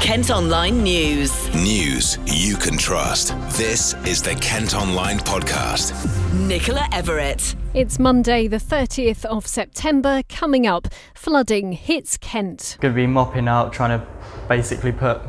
Kent Online News. News you can trust. This is the Kent Online Podcast. Nicola Everett. It's Monday, the 30th of September. Coming up, flooding hits Kent. Going to be mopping out, trying to basically put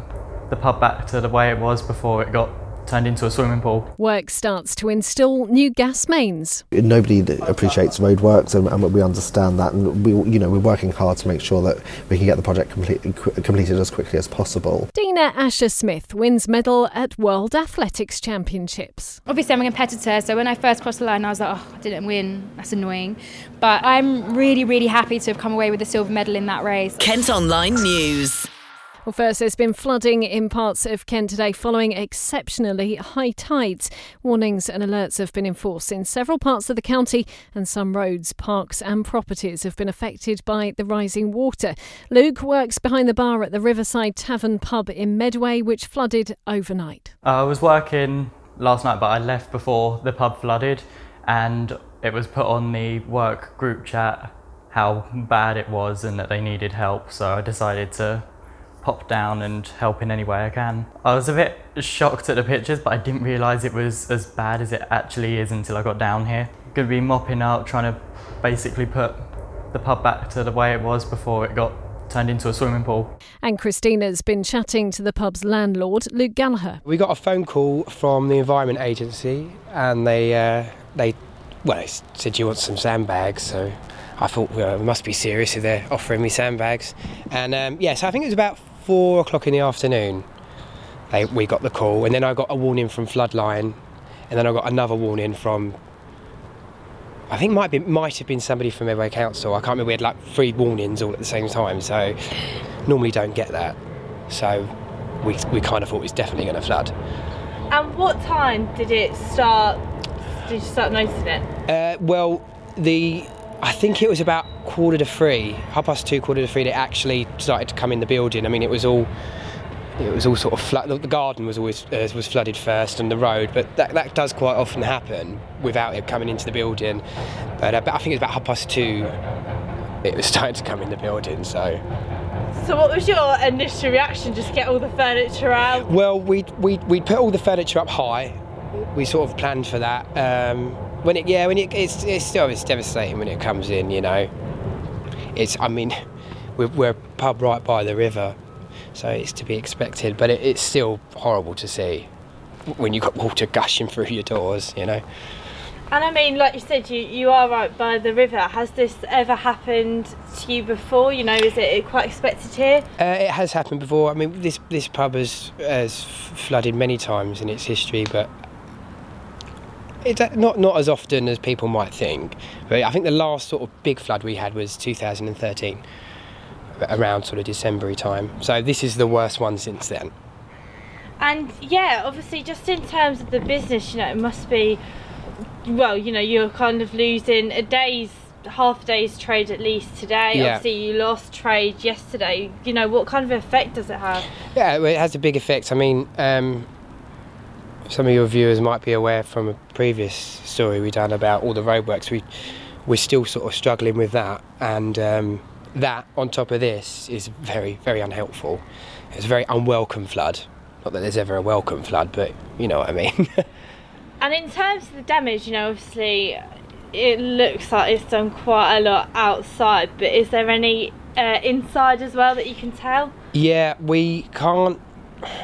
the pub back to the way it was before it got turned into a swimming pool. Work starts to install new gas mains. Nobody appreciates roadworks, and, and we understand that, and we, you know, we're working hard to make sure that we can get the project complete, completed as quickly as possible. Dina Asher Smith wins medal at World Athletics Championships. Obviously, I'm a competitor, so when I first crossed the line, I was like, oh, I didn't win. That's annoying. But I'm really, really happy to have come away with a silver medal in that race. Kent Online News. Well, first, there's been flooding in parts of Kent today following exceptionally high tides. Warnings and alerts have been enforced in several parts of the county, and some roads, parks, and properties have been affected by the rising water. Luke works behind the bar at the Riverside Tavern pub in Medway, which flooded overnight. I was working last night, but I left before the pub flooded, and it was put on the work group chat how bad it was and that they needed help, so I decided to pop down and help in any way I can. I was a bit shocked at the pictures, but I didn't realise it was as bad as it actually is until I got down here. Going to be mopping out, trying to basically put the pub back to the way it was before it got turned into a swimming pool. And Christina's been chatting to the pub's landlord, Luke Gallagher. We got a phone call from the Environment Agency, and they uh, they well they said you want some sandbags, so I thought well, it must be serious if they're offering me sandbags. And um, yeah, so I think it was about four o'clock in the afternoon, they, we got the call, and then I got a warning from Floodline, and then I got another warning from. I think might be might have been somebody from Medway Council. I can't remember. We had like three warnings all at the same time, so normally don't get that. So we we kind of thought it was definitely going to flood. And what time did it start? Did you start noticing it? Uh, well, the I think it was about quarter to three, half past two, quarter to three. That actually started to come in the building. I mean, it was all it was all sort of flood. The garden was always uh, was flooded first, and the road. But that, that does quite often happen without it coming into the building. But, uh, but I think it was about half past two. It was starting to come in the building. So. So what was your initial reaction? Just get all the furniture out? Well, we we we put all the furniture up high. We sort of planned for that. Um, when it yeah when it, it's it's still it's devastating when it comes in you know it's i mean we're, we're a pub right by the river so it's to be expected but it, it's still horrible to see when you've got water gushing through your doors you know and I mean, like you said, you, you are right by the river. Has this ever happened to you before? You know, is it quite expected here? Uh, it has happened before. I mean, this this pub has has flooded many times in its history, but it's not not as often as people might think. But I think the last sort of big flood we had was 2013, around sort of December time. So this is the worst one since then. And yeah, obviously, just in terms of the business, you know, it must be. Well, you know, you're kind of losing a day's half a day's trade at least today. Yeah. Obviously, you lost trade yesterday. You know, what kind of effect does it have? Yeah, well, it has a big effect. I mean, um, some of your viewers might be aware from a previous story we done about all the roadworks. We we're still sort of struggling with that, and um, that on top of this is very very unhelpful. It's a very unwelcome flood. Not that there's ever a welcome flood, but you know what I mean. and in terms of the damage, you know, obviously it looks like it's done quite a lot outside, but is there any uh, inside as well that you can tell? Yeah, we can't.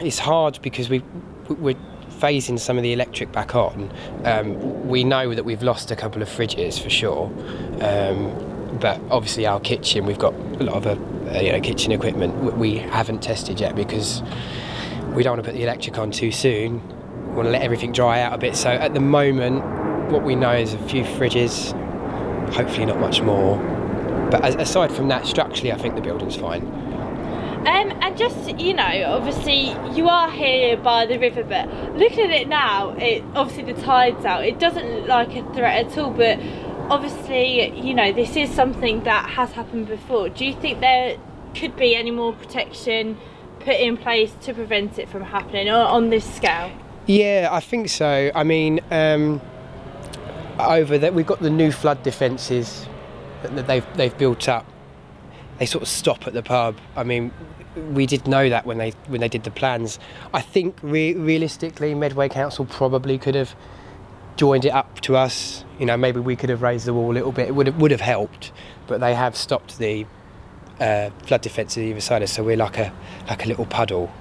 It's hard because we we're phasing some of the electric back on, um, we know that we've lost a couple of fridges for sure. Um, but obviously, our kitchen, we've got a lot of uh, you know, kitchen equipment we haven't tested yet because we don't want to put the electric on too soon. We want to let everything dry out a bit. So at the moment, what we know is a few fridges, hopefully not much more. But aside from that, structurally, I think the building's fine. Um, and just you know, obviously you are here by the river, but looking at it now, it obviously the tide's out. It doesn't look like a threat at all, but obviously you know this is something that has happened before. Do you think there could be any more protection put in place to prevent it from happening on this scale? Yeah, I think so. I mean, um, over that we've got the new flood defences that they've they've built up they sort of stop at the pub. I mean, we did know that when they when they did the plans. I think re- realistically, Medway Council probably could have joined it up to us. You know, maybe we could have raised the wall a little bit. It would have, would have helped, but they have stopped the uh, flood defence on either side of us. So we're like a like a little puddle,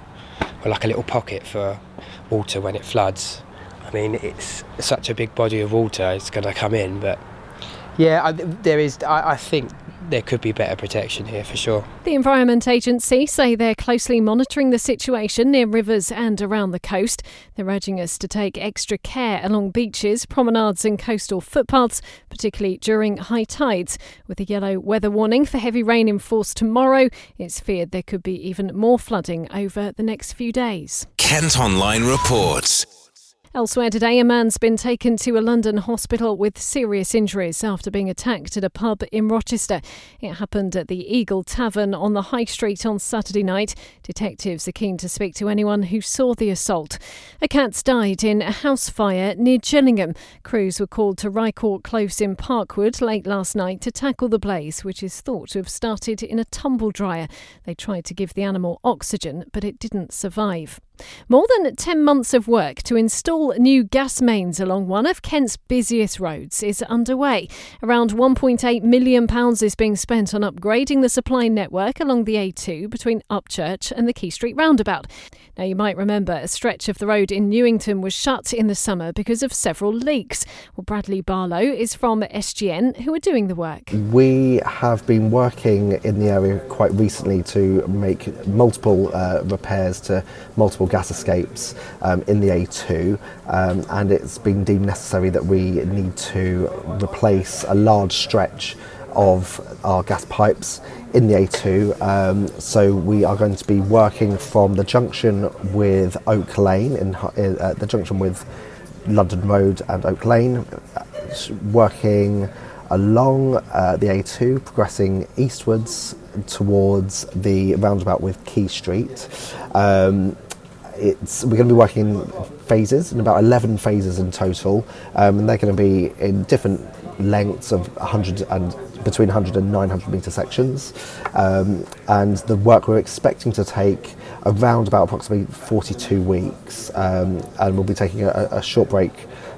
or like a little pocket for water when it floods. I mean, it's such a big body of water. It's going to come in, but yeah, I, there is. I, I think there could be better protection here for sure. The Environment Agency say they're closely monitoring the situation near rivers and around the coast. They're urging us to take extra care along beaches, promenades, and coastal footpaths, particularly during high tides. With a yellow weather warning for heavy rain in force tomorrow, it's feared there could be even more flooding over the next few days. Kent Online reports. Elsewhere today, a man's been taken to a London hospital with serious injuries after being attacked at a pub in Rochester. It happened at the Eagle Tavern on the High Street on Saturday night. Detectives are keen to speak to anyone who saw the assault. A cat's died in a house fire near Gillingham. Crews were called to Rycourt Close in Parkwood late last night to tackle the blaze, which is thought to have started in a tumble dryer. They tried to give the animal oxygen, but it didn't survive. More than 10 months of work to install new gas mains along one of Kent's busiest roads is underway. Around £1.8 million is being spent on upgrading the supply network along the A2 between Upchurch and the Key Street roundabout. Now, you might remember a stretch of the road in Newington was shut in the summer because of several leaks. Well, Bradley Barlow is from SGN, who are doing the work. We have been working in the area quite recently to make multiple uh, repairs to multiple gas escapes um, in the A2, um, and it's been deemed necessary that we need to replace a large stretch of our gas pipes in the A2. Um, so we are going to be working from the junction with Oak Lane, in, uh, the junction with London Road and Oak Lane, uh, working along uh, the A2, progressing eastwards towards the roundabout with Key Street. Um, it's we're going to be working in phases, in about 11 phases in total, um, and they're going to be in different lengths of 100 and between 100 and 900 metre sections. Um, and the work we're expecting to take around about approximately 42 weeks, um, and we'll be taking a, a short break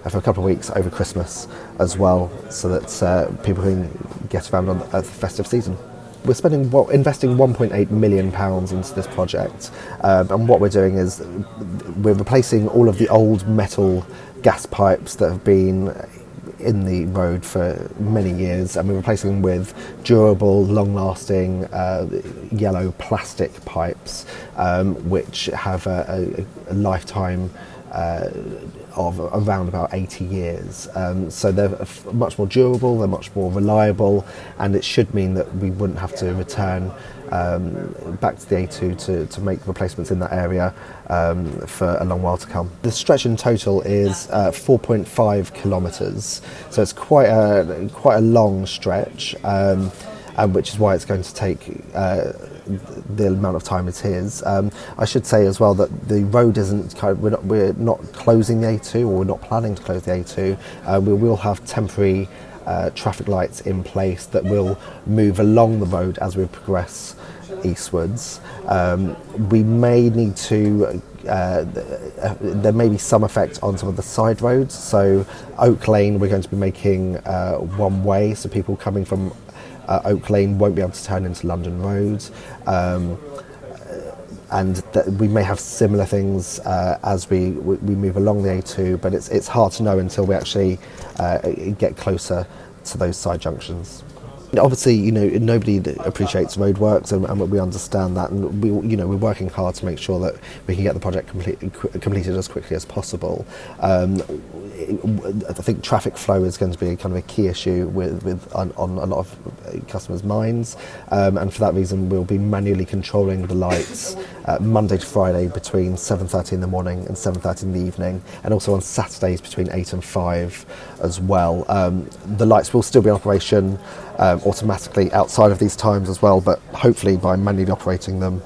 for a couple of weeks over Christmas as well, so that uh, people can get around on uh, the festive season we're spending investing 1.8 million pounds into this project, um, and what we're doing is we're replacing all of the old metal gas pipes that have been in the road for many years, and we're replacing them with durable, long-lasting uh, yellow plastic pipes, um, which have a, a, a lifetime. Uh, of around about 80 years. Um, so they're much more durable, they're much more reliable, and it should mean that we wouldn't have to return um, back to the A2 to, to make replacements in that area um, for a long while to come. The stretch in total is uh, 4.5 kilometres, so it's quite a, quite a long stretch. Um, and which is why it's going to take uh, the amount of time it is. Um, I should say as well that the road isn't kind of, we're not, we're not closing the A2 or we're not planning to close the A2. Uh, we will have temporary uh, traffic lights in place that will move along the road as we progress eastwards. Um, we may need to uh, there may be some effect on some of the side roads. So, Oak Lane, we're going to be making uh, one way, so people coming from uh, Oak Lane won't be able to turn into London Road. Um, and th- we may have similar things uh, as we, we move along the A2, but it's, it's hard to know until we actually uh, get closer to those side junctions. Obviously, you know nobody appreciates roadworks, and, and, we understand that, and we, you know, we're working hard to make sure that we can get the project complete, completed as quickly as possible. Um, I think traffic flow is going to be kind of a key issue with, with on, on a lot of customers' minds, um, and for that reason, we'll be manually controlling the lights uh, Monday to Friday between 7:30 in the morning and 7:30 in the evening, and also on Saturdays between 8 and 5 as well. Um, the lights will still be in operation um, automatically outside of these times as well, but hopefully by manually operating them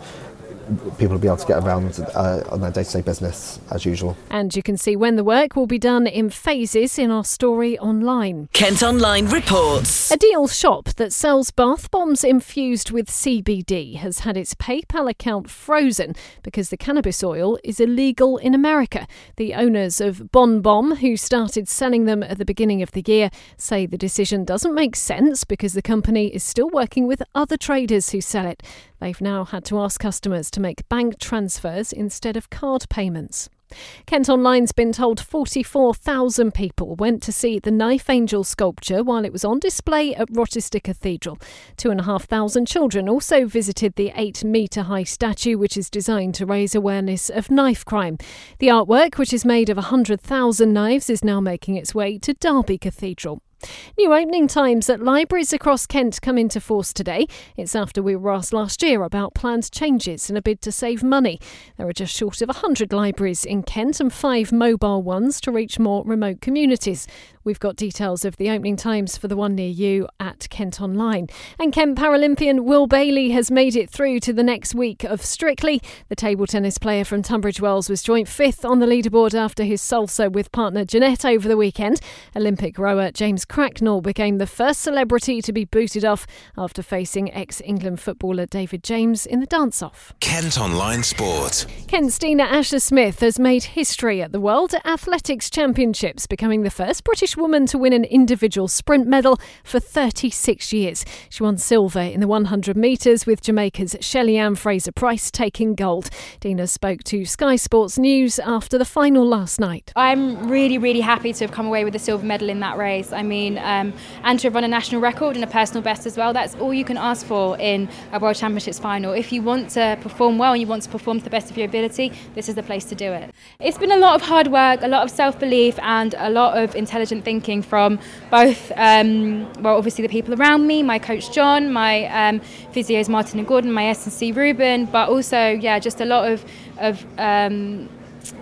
people will be able to get around uh, on their day-to-day business as usual. And you can see when the work will be done in phases in our story online. Kent Online reports. A Deal shop that sells bath bombs infused with CBD has had its PayPal account frozen because the cannabis oil is illegal in America. The owners of Bon Bomb, who started selling them at the beginning of the year, say the decision doesn't make sense because the company is still working with other traders who sell it. They've now had to ask customers to make bank transfers instead of card payments. Kent Online's been told 44,000 people went to see the Knife Angel sculpture while it was on display at Rochester Cathedral. Two and a half thousand children also visited the eight metre high statue, which is designed to raise awareness of knife crime. The artwork, which is made of 100,000 knives, is now making its way to Derby Cathedral. New opening times at libraries across Kent come into force today. It's after we were asked last year about planned changes in a bid to save money. There are just short of 100 libraries in Kent and five mobile ones to reach more remote communities. We've got details of the opening times for the one near you at Kent Online. And Kent Paralympian Will Bailey has made it through to the next week of Strictly. The table tennis player from Tunbridge Wells was joint fifth on the leaderboard after his salsa with partner Janette over the weekend. Olympic rower James Cracknell became the first celebrity to be booted off after facing ex England footballer David James in the dance off. Kent Online Sport. Kent's Dina Asher Smith has made history at the World Athletics Championships, becoming the first British woman to win an individual sprint medal for 36 years. She won silver in the 100 metres, with Jamaica's Shelly-Ann Fraser-Pryce taking gold. Dina spoke to Sky Sports News after the final last night. I'm really, really happy to have come away with a silver medal in that race. I mean, um, and to have run a national record and a personal best as well. That's all you can ask for in a World Championships final. If you want to perform well and you want to perform to the best of your ability, this is the place to do it. It's been a lot of hard work, a lot of self belief, and a lot of intelligent thinking from both, um, well, obviously the people around me, my coach John, my um, physios Martin and Gordon, my S&C Ruben, but also, yeah, just a lot of, of um,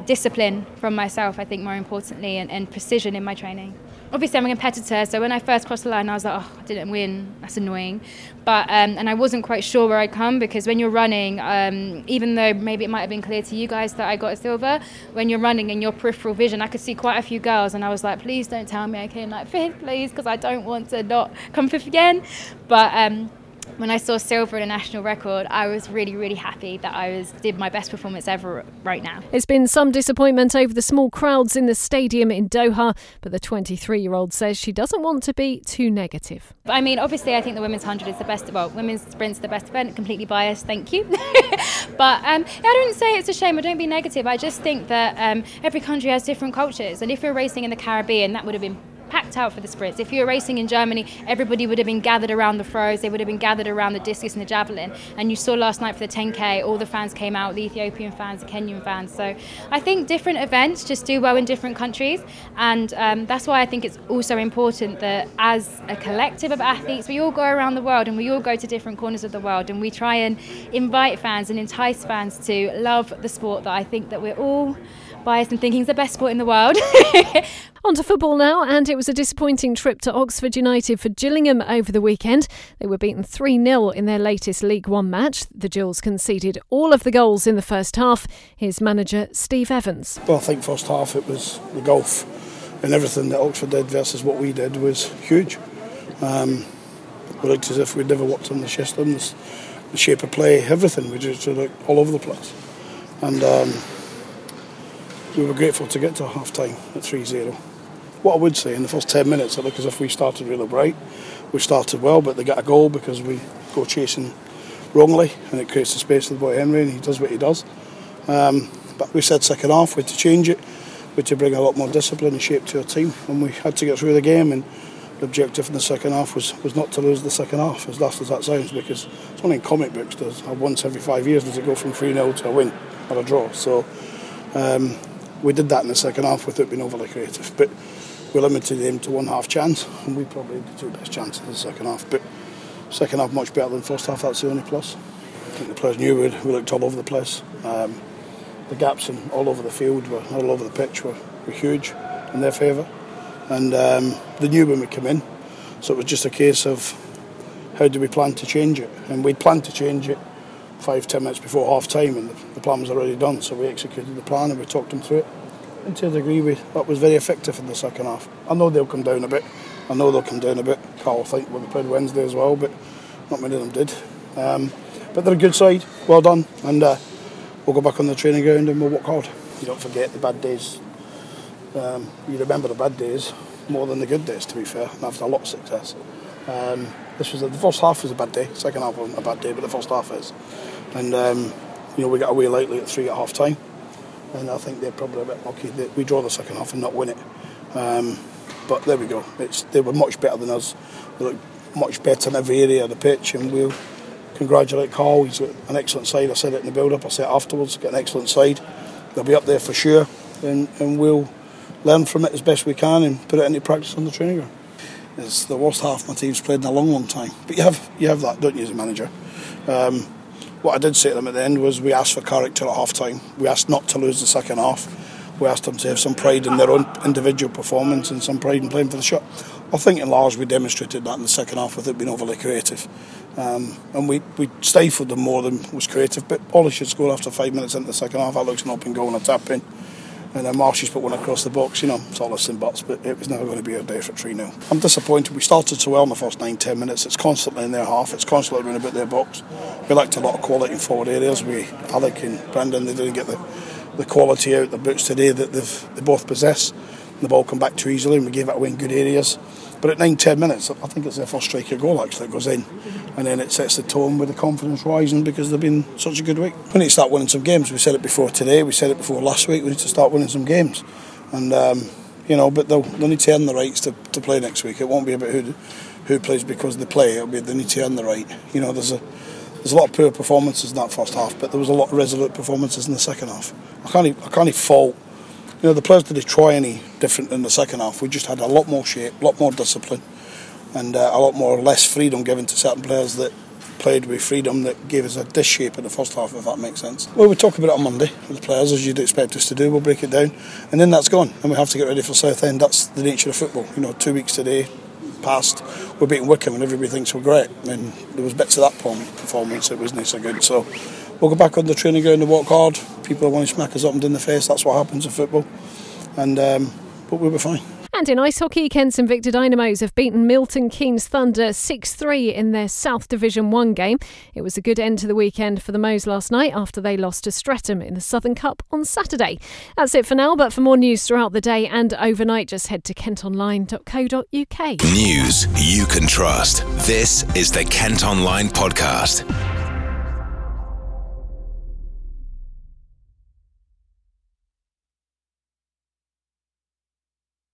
discipline from myself, I think more importantly, and, and precision in my training obviously I'm a competitor, so when I first crossed the line, I was like, oh, I didn't win. That's annoying. But um, and I wasn't quite sure where I'd come because when you're running, um, even though maybe it might have been clear to you guys that I got a silver, when you're running in your peripheral vision, I could see quite a few girls, and I was like, please don't tell me I came like fifth, please, because I don't want to not come fifth again. But um, when I saw silver in a national record, I was really, really happy that I was did my best performance ever right now. It's been some disappointment over the small crowds in the stadium in Doha, but the 23-year-old says she doesn't want to be too negative. I mean, obviously, I think the women's hundred is the best. Well, women's sprint's the best event. Completely biased, thank you. but um, I don't say it's a shame. I don't be negative. I just think that um, every country has different cultures, and if we're racing in the Caribbean, that would have been packed out for the sprints. If you were racing in Germany, everybody would have been gathered around the throws, they would have been gathered around the discus and the javelin. And you saw last night for the 10K, all the fans came out, the Ethiopian fans, the Kenyan fans. So I think different events just do well in different countries. And um, that's why I think it's also important that as a collective of athletes, we all go around the world and we all go to different corners of the world and we try and invite fans and entice fans to love the sport that I think that we're all biased and thinking is the best sport in the world. On to football now, and it was a disappointing trip to Oxford United for Gillingham over the weekend. They were beaten 3 0 in their latest League One match. The Gills conceded all of the goals in the first half. Here's manager Steve Evans. Well, I think first half it was the golf and everything that Oxford did versus what we did was huge. Um, we looked as if we'd never worked on the systems, the shape of play, everything. We just looked all over the place. And um, we were grateful to get to half time at 3 0 what I would say in the first 10 minutes, it looked as if we started really bright. We started well, but they got a goal because we go chasing wrongly and it creates a space for the boy Henry and he does what he does. Um, but we said second half, we had to change it, we had to bring a lot more discipline and shape to our team and we had to get through the game and the objective in the second half was, was not to lose the second half, as last as that sounds, because it's only in comic books does once every five years does it go from 3-0 to a win or a draw. So um, we did that in the second half without being overly creative. But we limited them to one half chance, and we probably had the two best chances in the second half. But second half much better than first half. That's the only plus. I think the players knew we, we looked all over the place. Um, the gaps in all over the field were all over the pitch were, were huge in their favour, and um, they knew when we come in. So it was just a case of how do we plan to change it, and we'd planned to change it five, ten minutes before half time, and the, plan was already done. So we executed the plan and we talked them through it. And to a degree, we, that was very effective in the second half. I know they'll come down a bit. I know they'll come down a bit. Karl think well, they played Wednesday as well, but not many of them did. Um, but they're a good side. Well done, and uh, we'll go back on the training ground and we'll work hard. You don't forget the bad days. Um, you remember the bad days more than the good days, to be fair. And after a lot of success. Um, this was the first half was a bad day. Second half wasn't a bad day, but the first half is. And um, you know we got away lightly at three at half time, and I think they're probably a bit lucky that we draw the second half and not win it. Um, but there we go. It's, they were much better than us. They looked much better in every area of the pitch, and we'll congratulate Karl. He's an excellent side. I said it in the build-up. I said it afterwards. Got an excellent side. They'll be up there for sure, and, and we'll learn from it as best we can and put it into practice on the training ground. It's the worst half my team's played in a long, long time. But you have you have that, don't you, as a manager? Um, what I did say to them at the end was we asked for character at half time. We asked not to lose the second half. We asked them to have some pride in their own individual performance and some pride in playing for the shot. I think in large we demonstrated that in the second half with it being overly creative. Um, and we, we stifled them more than was creative. But Ollie should score after five minutes into the second half. That looks an open goal and a tap in. And then Marshy's put one across the box, you know, us and buts, but it was never going to be a day for 3 0. I'm disappointed. We started so well in the first 9 10 minutes. It's constantly in their half, it's constantly running about their box. We lacked a lot of quality in forward areas. We, Alec and Brendan, they didn't get the, the quality out the boots today that they've, they both possess. The ball come back too easily and we gave it away in good areas. But at 9 10 minutes, I think it's their first striker goal actually that goes in. And then it sets the tone with the confidence rising because they've been such a good week. We need to start winning some games. We said it before today, we said it before last week. We need to start winning some games. And, um, you know, but they'll, they'll need to earn the rights to, to play next week. It won't be about who, who plays because they play, it'll be they need to earn the right. You know, there's a, there's a lot of poor performances in that first half, but there was a lot of resolute performances in the second half. I can't, I can't fault you know, the players didn't try any different in the second half. We just had a lot more shape, a lot more discipline, and uh, a lot more less freedom given to certain players that played with freedom that gave us a dish shape in the first half, if that makes sense. Well, we talk about it on Monday with the players, as you'd expect us to do. We'll break it down, and then that's gone, and we have to get ready for Southend. That's the nature of football. You know, two weeks today past, we're beating Wycombe, and everybody thinks we're great. And there was bits of that performance that wasn't so good. So we'll go back on the training ground and work hard. People are want to smack us up and in the face. That's what happens in football, and um, but we'll be fine. And in ice hockey, Kent's Invicta Dynamos have beaten Milton Keynes Thunder 6 3 in their South Division 1 game. It was a good end to the weekend for the Moes last night after they lost to Streatham in the Southern Cup on Saturday. That's it for now, but for more news throughout the day and overnight, just head to kentonline.co.uk. News you can trust. This is the Kent Online Podcast.